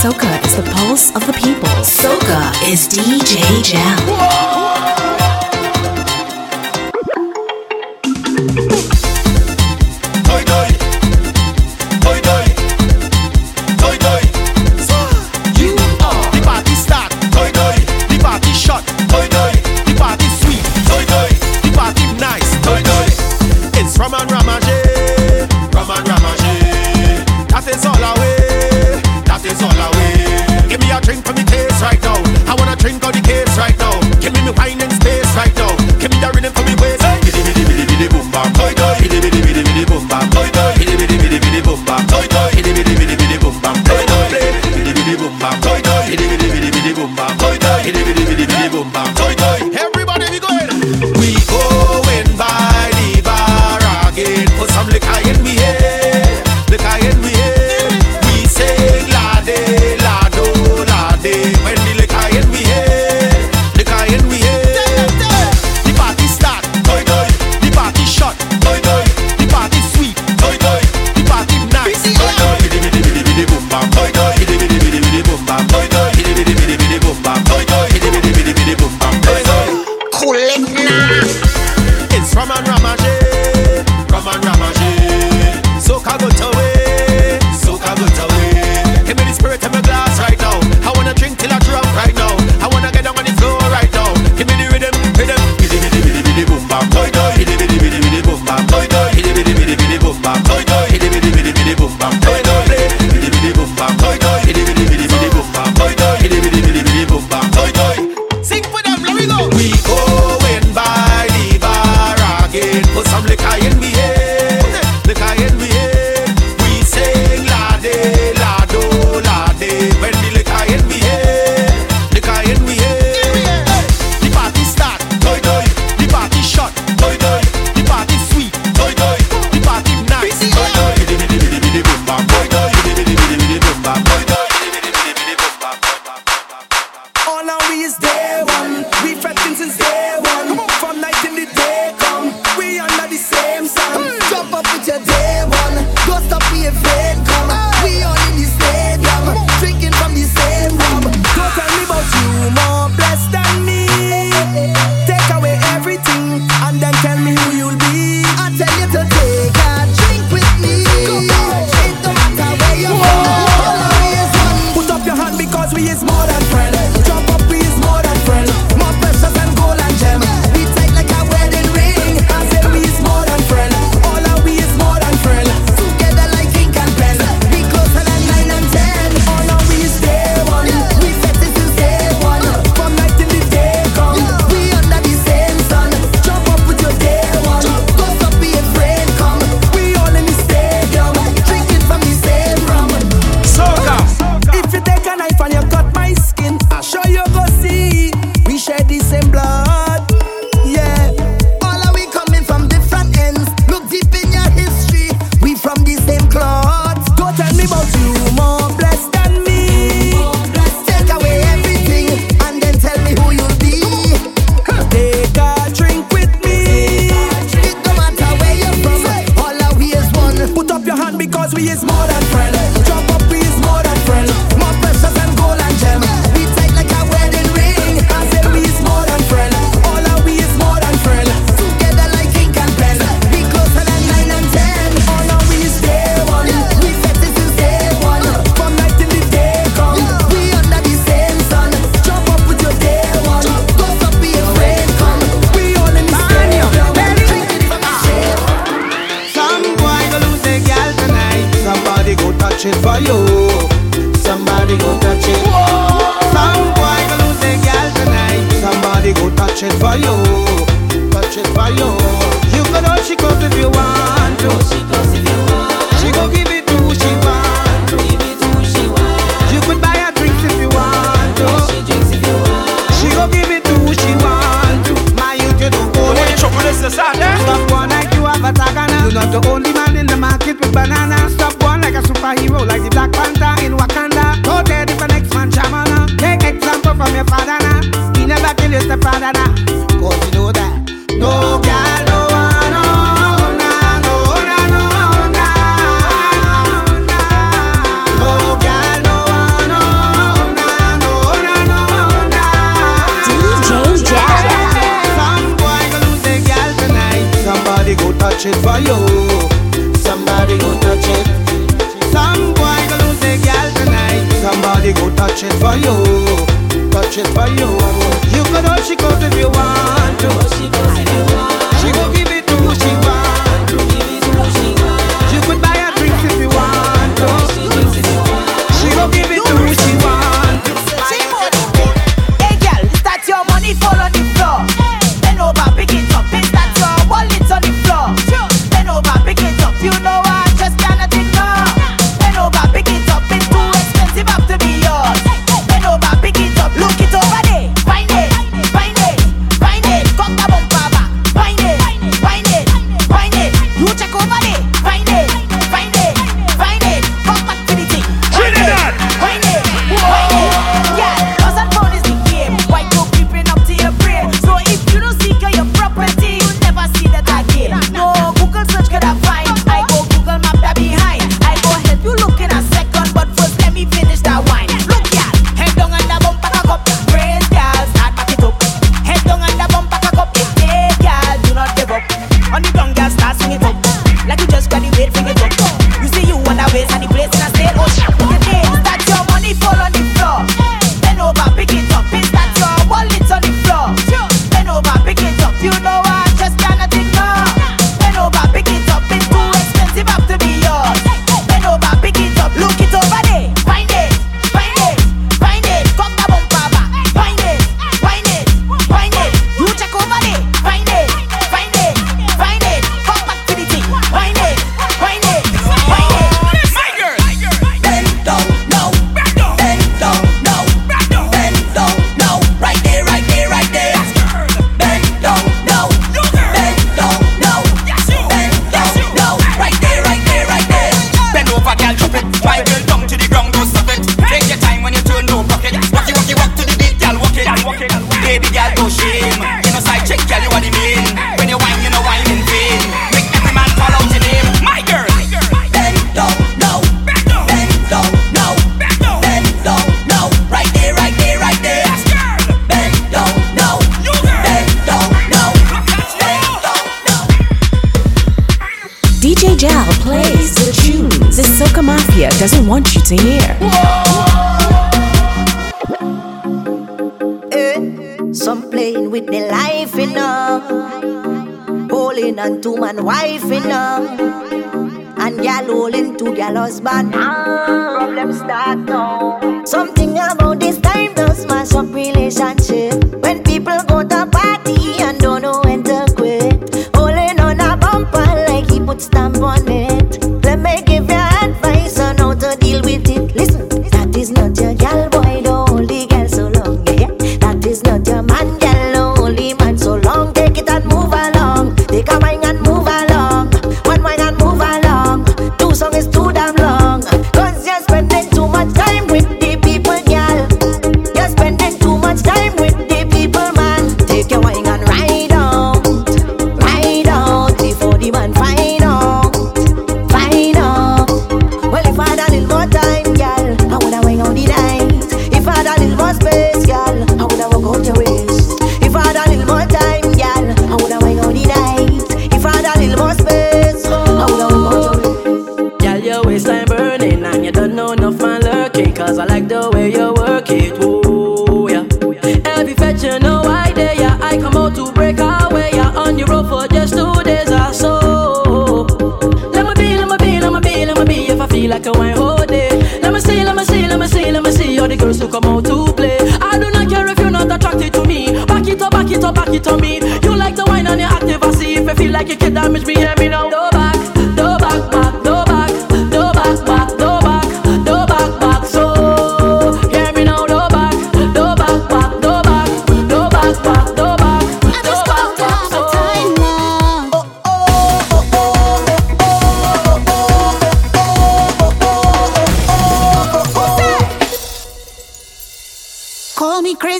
Soca is the pulse of the people. Soca is DJ Jam.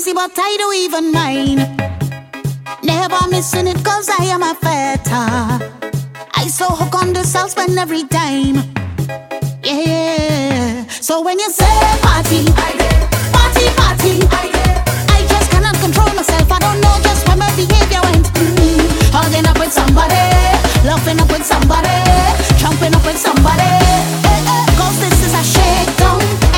busy, but I don't even mind. Never missing it, cause I am a feta. I so hook on the South when every time. Yeah. So when you say party, party, party, I just cannot control myself. I don't know just where my behavior went. Mm-hmm. Hugging up with somebody, laughing up with somebody, jumping up with somebody. Hey, hey. Cause this is a shakedown.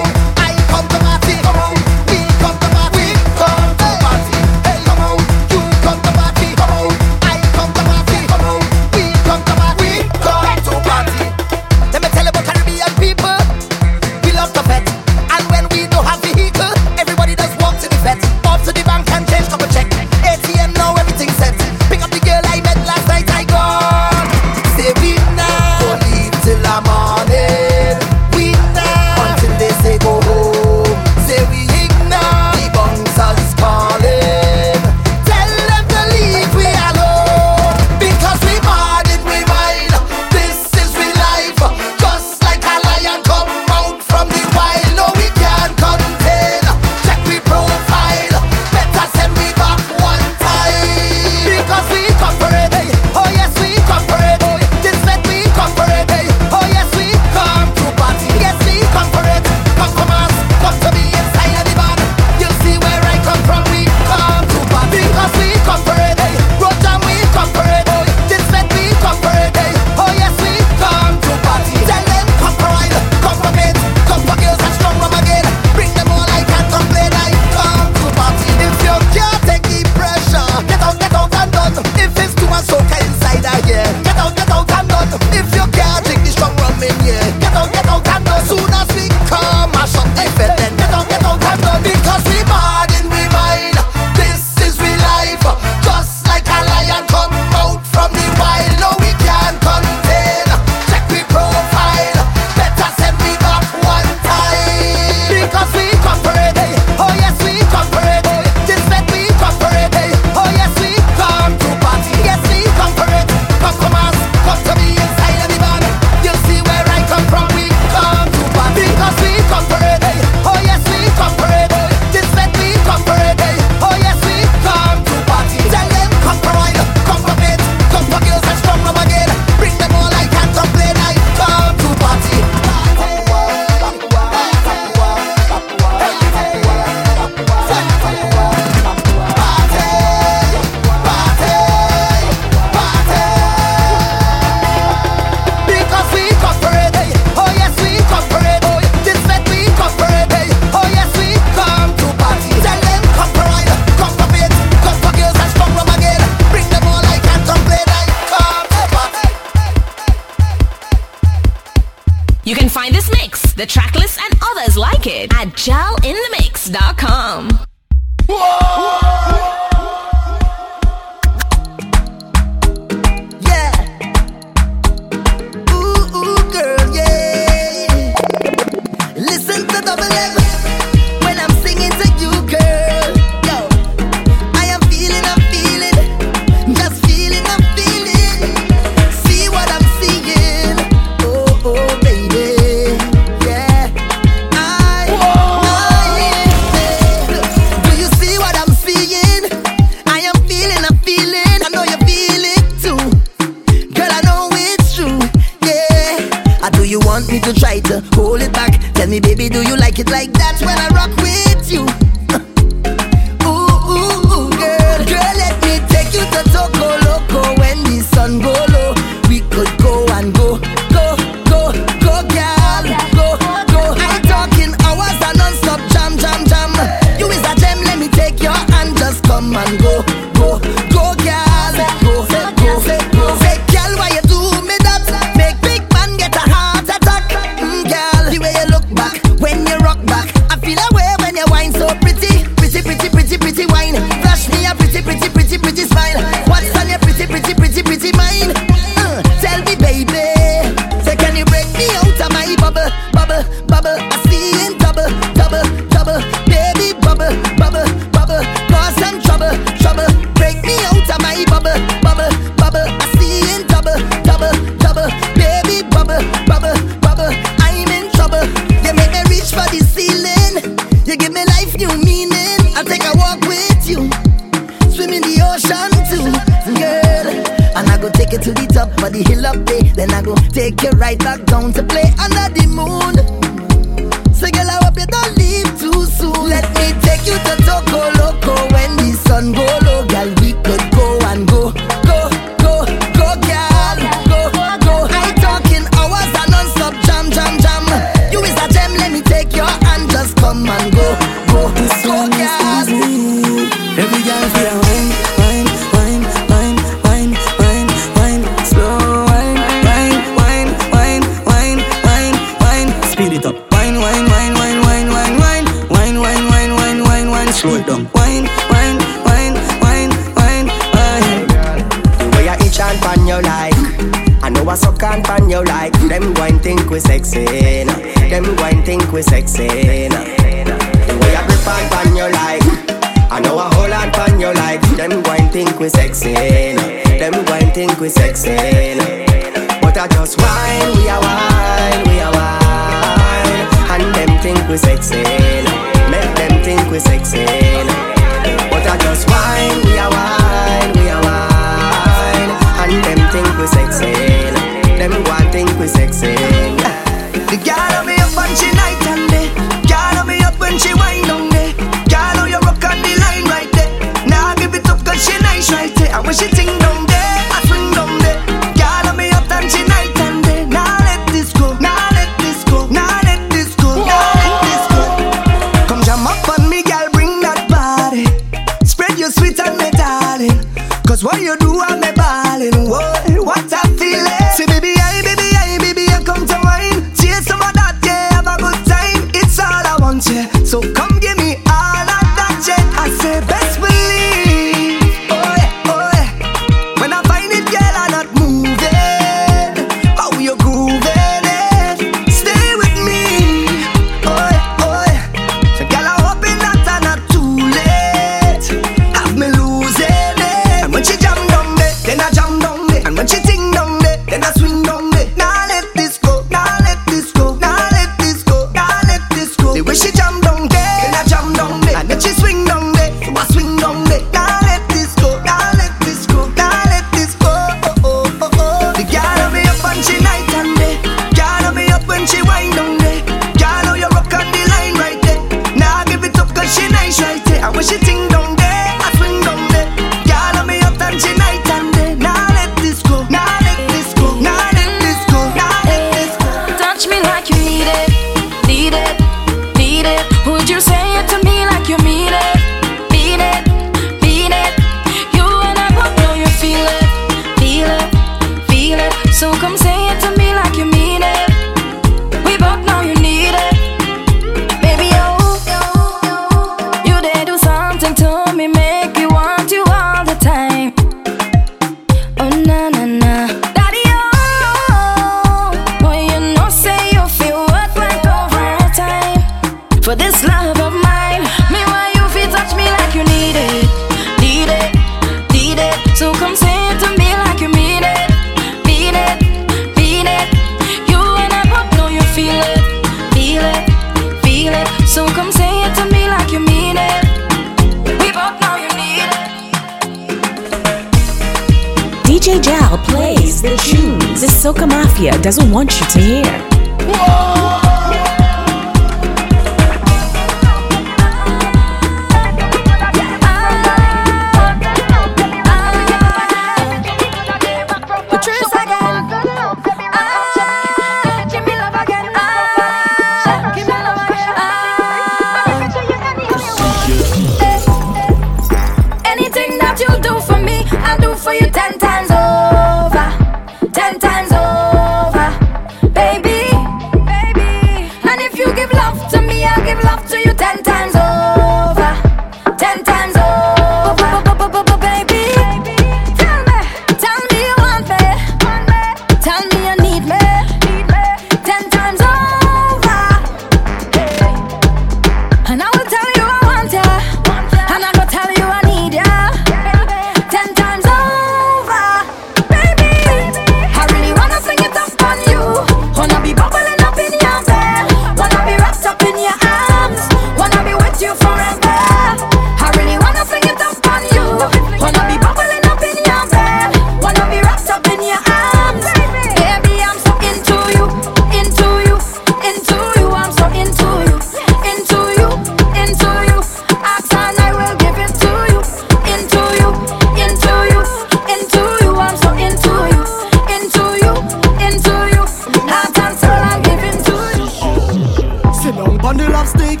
on the love stick,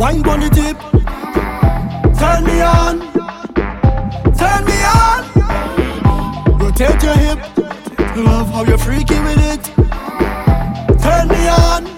wine on the tip. Turn me on, turn me on. Rotate your hip, love how you're freaky with it. Turn me on.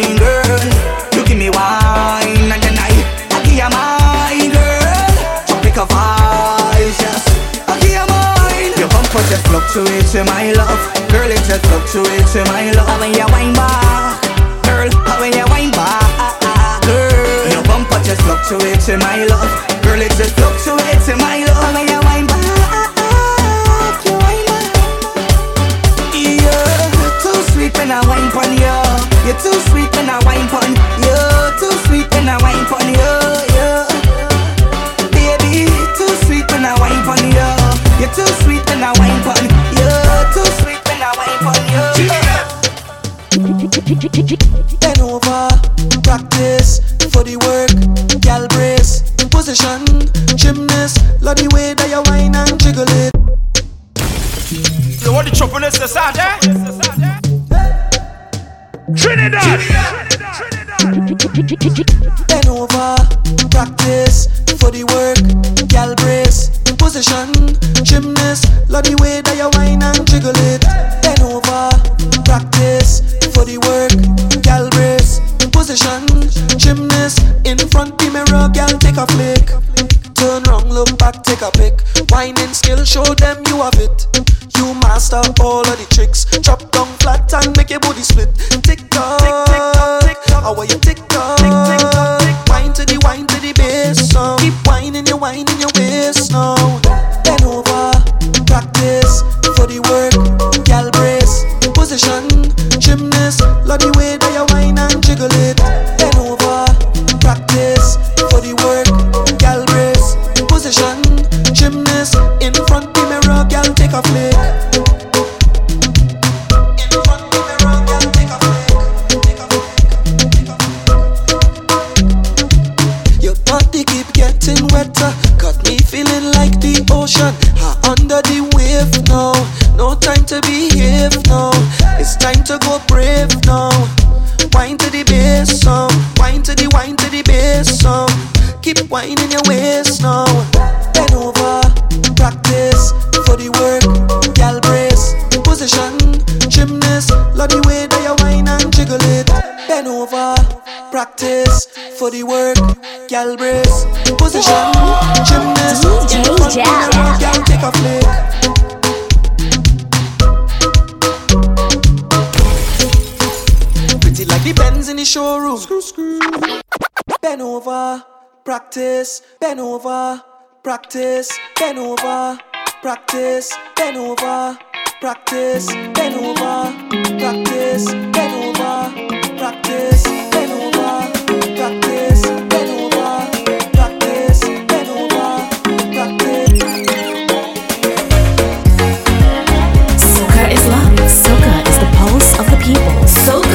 mine, girl. You give me wine and then I, I give you mine, girl. So pick a vice, yes. I give you mine. Your bumper just fluctuates in my love, girl. It just fluctuates in my love. How When you wine back, girl. How When you wine back, ah, ah, ah, girl. Your bumper just fluctuates in my love. I wine pon you, too sweet when I wine pon you, you. Baby, too sweet when I wine pon you, you're too sweet when I wine pon you, too sweet when I wine pon you. practice, bend over, practice, bend over, practice, bend over, practice, bend over, practice, bend over, practice, bend over, practice, bend over, practice, bend over, practice. Soca is love. Soca is the pulse of the people. Soca.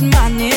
Me if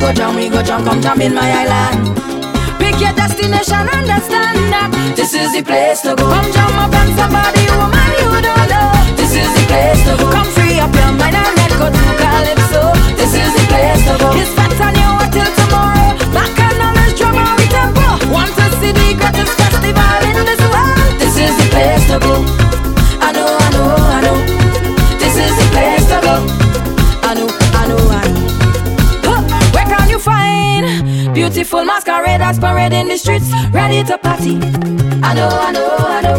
go jam, we go jam, come jam in my island. Pick your destination, understand that this is the place to go. Come jam up on somebody, woman you don't know. This is the place to go. Come free up your mind and let go to calypso. This is the place to go. It's fat on you till tomorrow. Back and knowledge, drama, we tempo. Want to see the greatest festival in this world? This is the place to go. I know, I know, I know. This is the place to go. I know, find beautiful masqueraders parading the streets, ready to party? I know, I know, I know,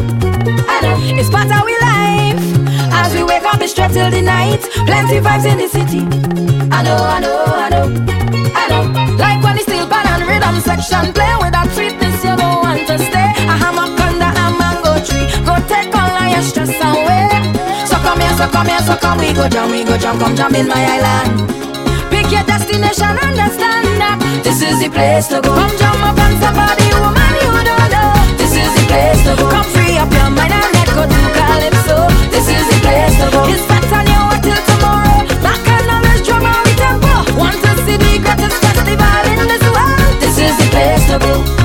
I know. It's part of we life. As we wake up, it's straight till the night. Plenty vibes in the city. I know, I know, I know, I know. Like when the steel pan and rhythm section play with that sweetness, you don't want to stay. A hammock under a mango tree, go take all your stress away. So come here, so come here, so come, we go jam, we go jam, come jam in my island. Your destination, understand that this is the place to go. Come jam up on somebody, woman, you don't know. This is the place to go. Come free up your mind and let go to calypso. This is the place to go. It's fat on you till tomorrow. Back and knowledge, drama, we tempo. Want to see the greatest festival in this world? This is the place to go.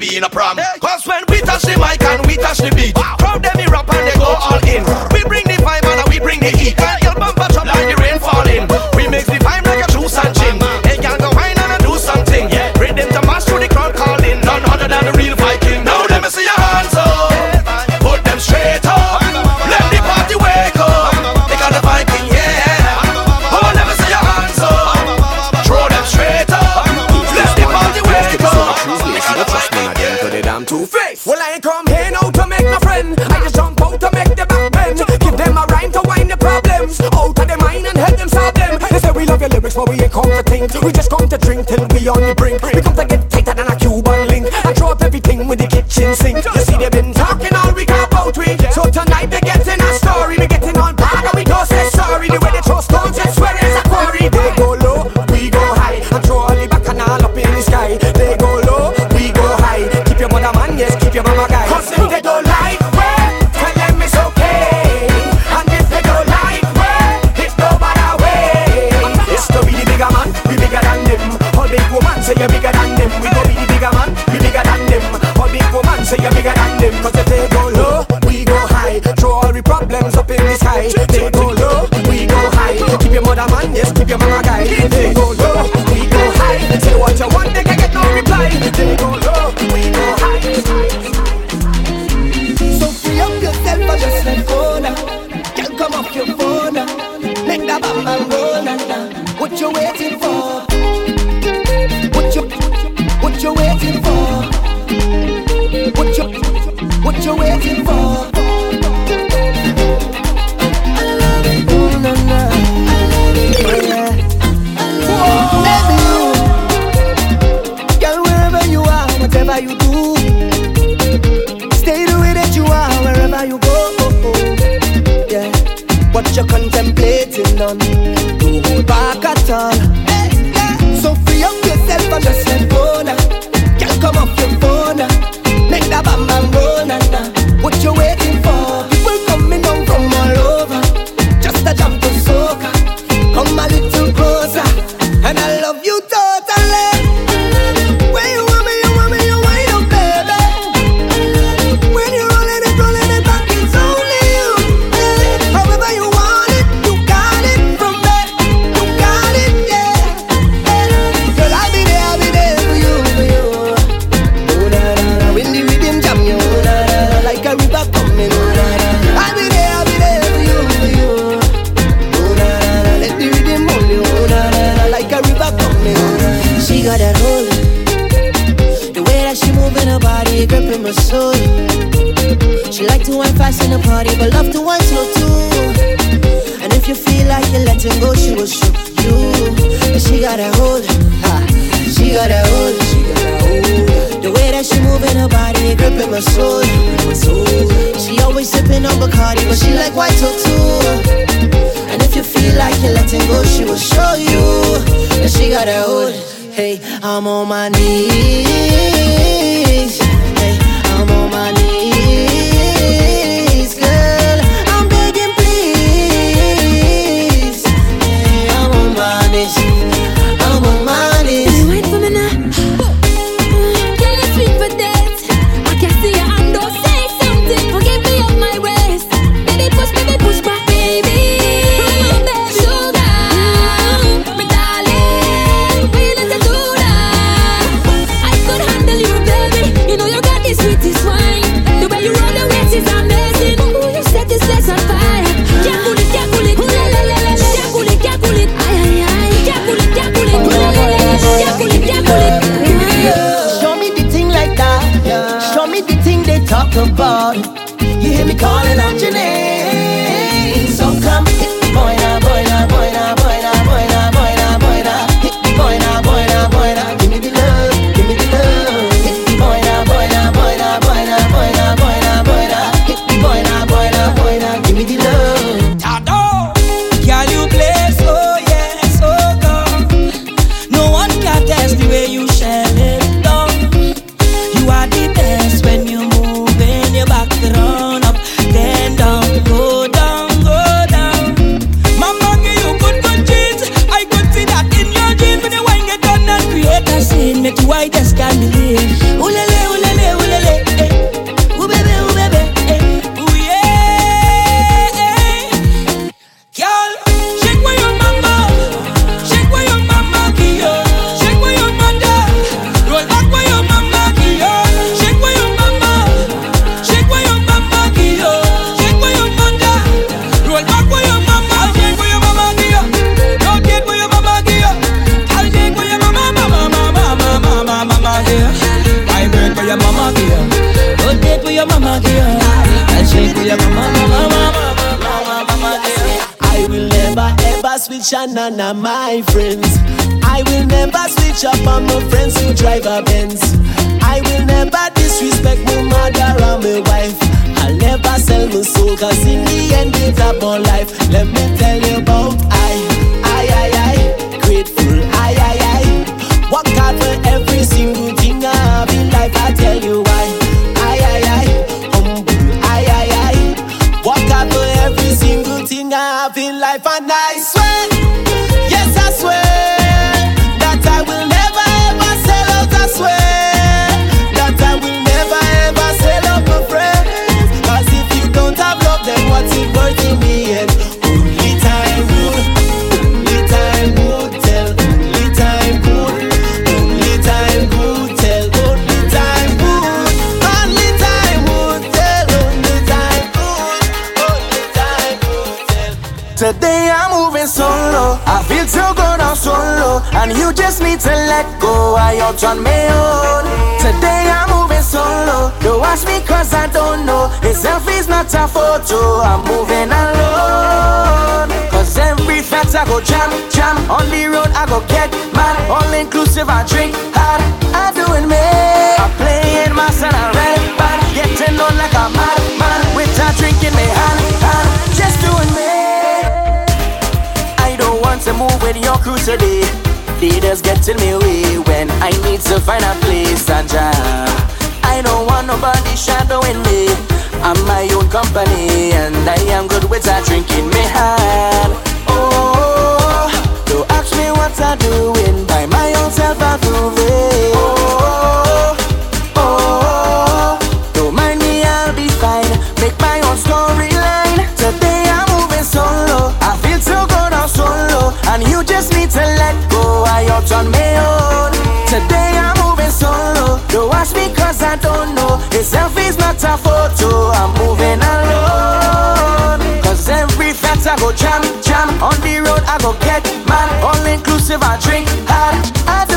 Baby in a prom. None of my friends. I will never switch up on my friends who drive a Benz. I will never disrespect my mother or my wife. I'll never sell my soul, cause in the end it's about life. Let me tell you about I, I, I, I, grateful, I, I, I. Work hard for every single thing I have in life, I tell you why. I, I, I, humble, I, I, I. Work hard for every single thing I have in life, and I I out on my. Today I'm moving solo. Don't ask me cause I don't know. A selfie's not a photo. I'm moving alone. Cause every fat I go jam, jam. On the road I go get mad. All inclusive I drink hard. I doing me. I'm playing my son. I red bad. Getting on like a mad man. With a drink in my hand. hand. Just doing me. I don't want to move with your crew today. Leaders get in my way when I need to find a place and jam. I don't want nobody shadowing me. I'm my own company and I am good with a drink in my hand. Oh, don't ask me what I'm doing. By my own self I'm moving. Oh, oh, don't mind me, I'll be fine. Make my own storyline. Today I'm moving solo. I feel so And you just need to let go. I out on my own. Today I'm moving solo. Don't ask me cause I don't know. A selfie's not a photo. I'm moving alone. Cause every fat I go jam, jam. On the road I go get mad. All inclusive I drink hard.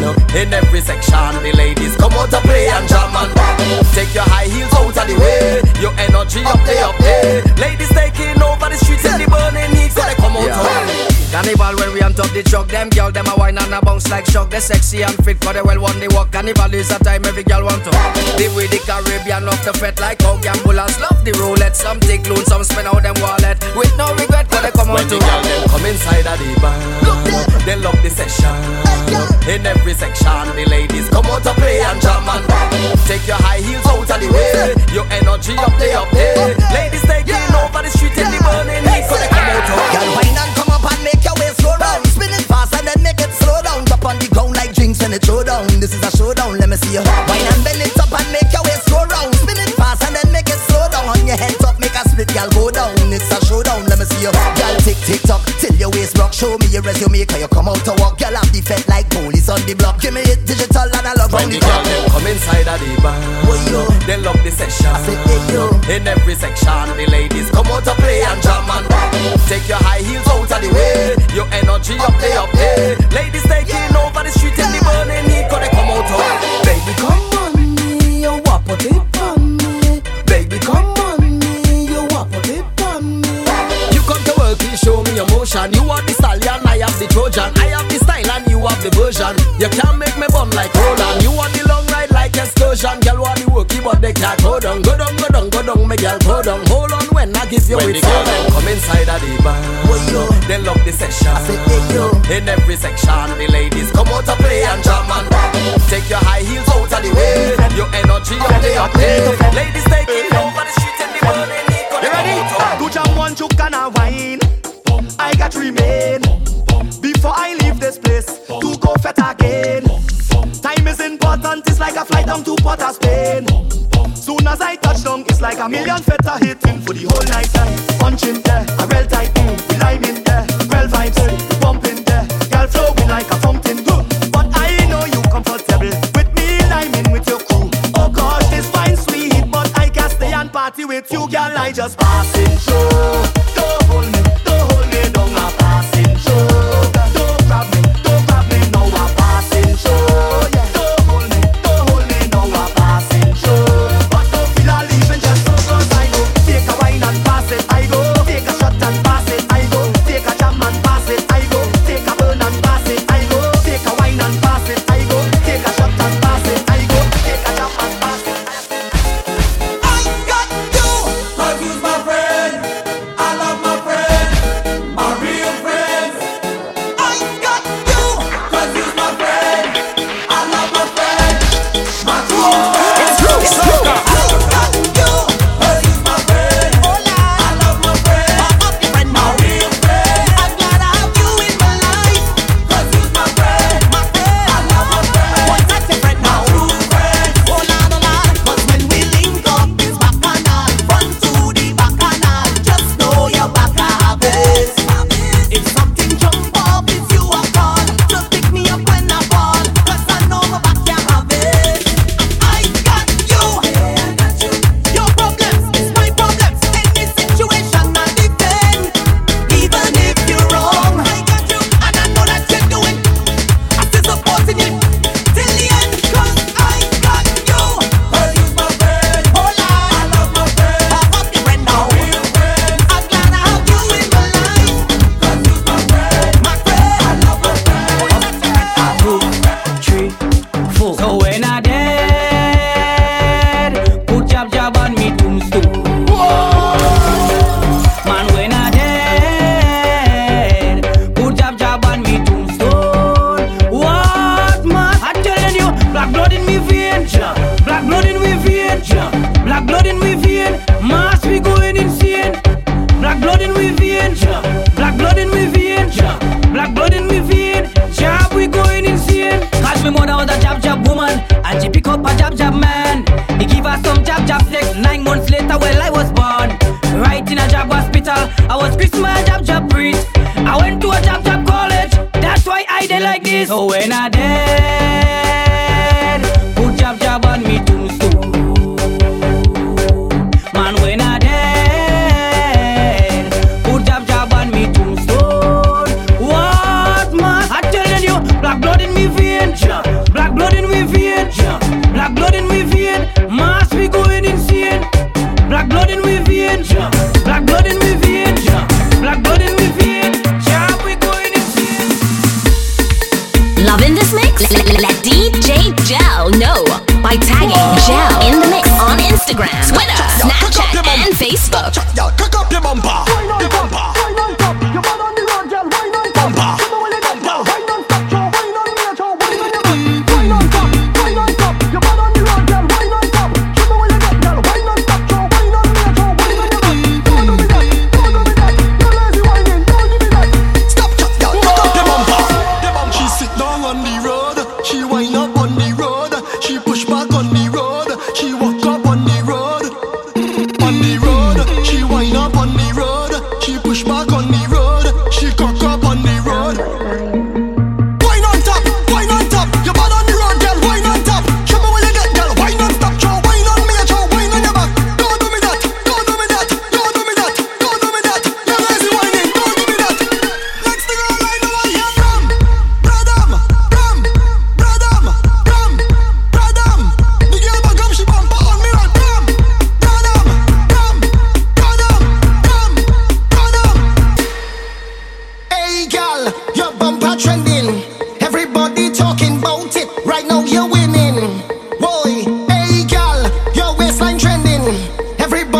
Love. In every section, the ladies come out to play and jam and rock. Take your high heels out of the way. Your energy up there, up there. Ladies taking over the streets in the burning heat, so they come out to play. Carnival on top the truck, them girl them a wine and a bounce like shock. They sexy and fit, cause they well want the walk. and Carnival is a time every girl want to. Live with the Caribbean, love to fret like how gamblers love the roulette. Some take loan, some spend out them wallet with no regret, cause they come out When to. the girl them come inside of the bar, they love the session. In every section, the ladies come out to play and jam and. Take your high heels out of the way. Your energy up there, up there. Ladies taking over the street in the burning heat, so they come out to. Girl, wine and on the ground like drinks when it throw down. This is a showdown, let me see you. Wine and bend it up and make your waist slow round. Spin it fast and then make it slow down. On your head top, make a split, girl, go down. It's a showdown, let me see you. Girl, tick tick tock till your waist rock. Show me your resume, cause you come out to walk. Girl, have the fete like police on the block. Give me it digital and I love When the girl them come inside of the bar, oh, they love the session. Oh, In every section, the ladies come out to play and jam and rock. Take your high heels out of the way. Your energy up there, up there. Ladies taking over you have the version. You can't make me bun like Roland. You want the long ride like excursion. Girl want the worky, but they can't go down. Go down, go down, go down, me girl, go down. Hold on when I give you When it. the girl them come inside of the bar, they love the session. I say, take yo' in every section, the ladies come out to play and jam and rock. Take your high heels out of the way. Your energy there, up there. Ladies taking over the street in the heat. You ready? To jam one and a wine. I got to remain before I leave this place to go fete again. Time is important, it's like a flight down to Port Spain. Soon as I touch down, it's like a million feta hitting for the whole night time. Punching there, a real tight boom, we lime in there, real vibes, we pumping there, girl flowing like a fountain. But I know you comfortable with me liming with your crew. Oh gosh, this fine sweet, but I can't stay and party with you, girl. I just passing through.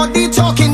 Everybody talking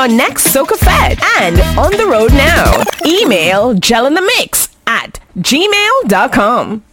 your next Soca Fete and on the road now. Email gelinthemix at gmail.com.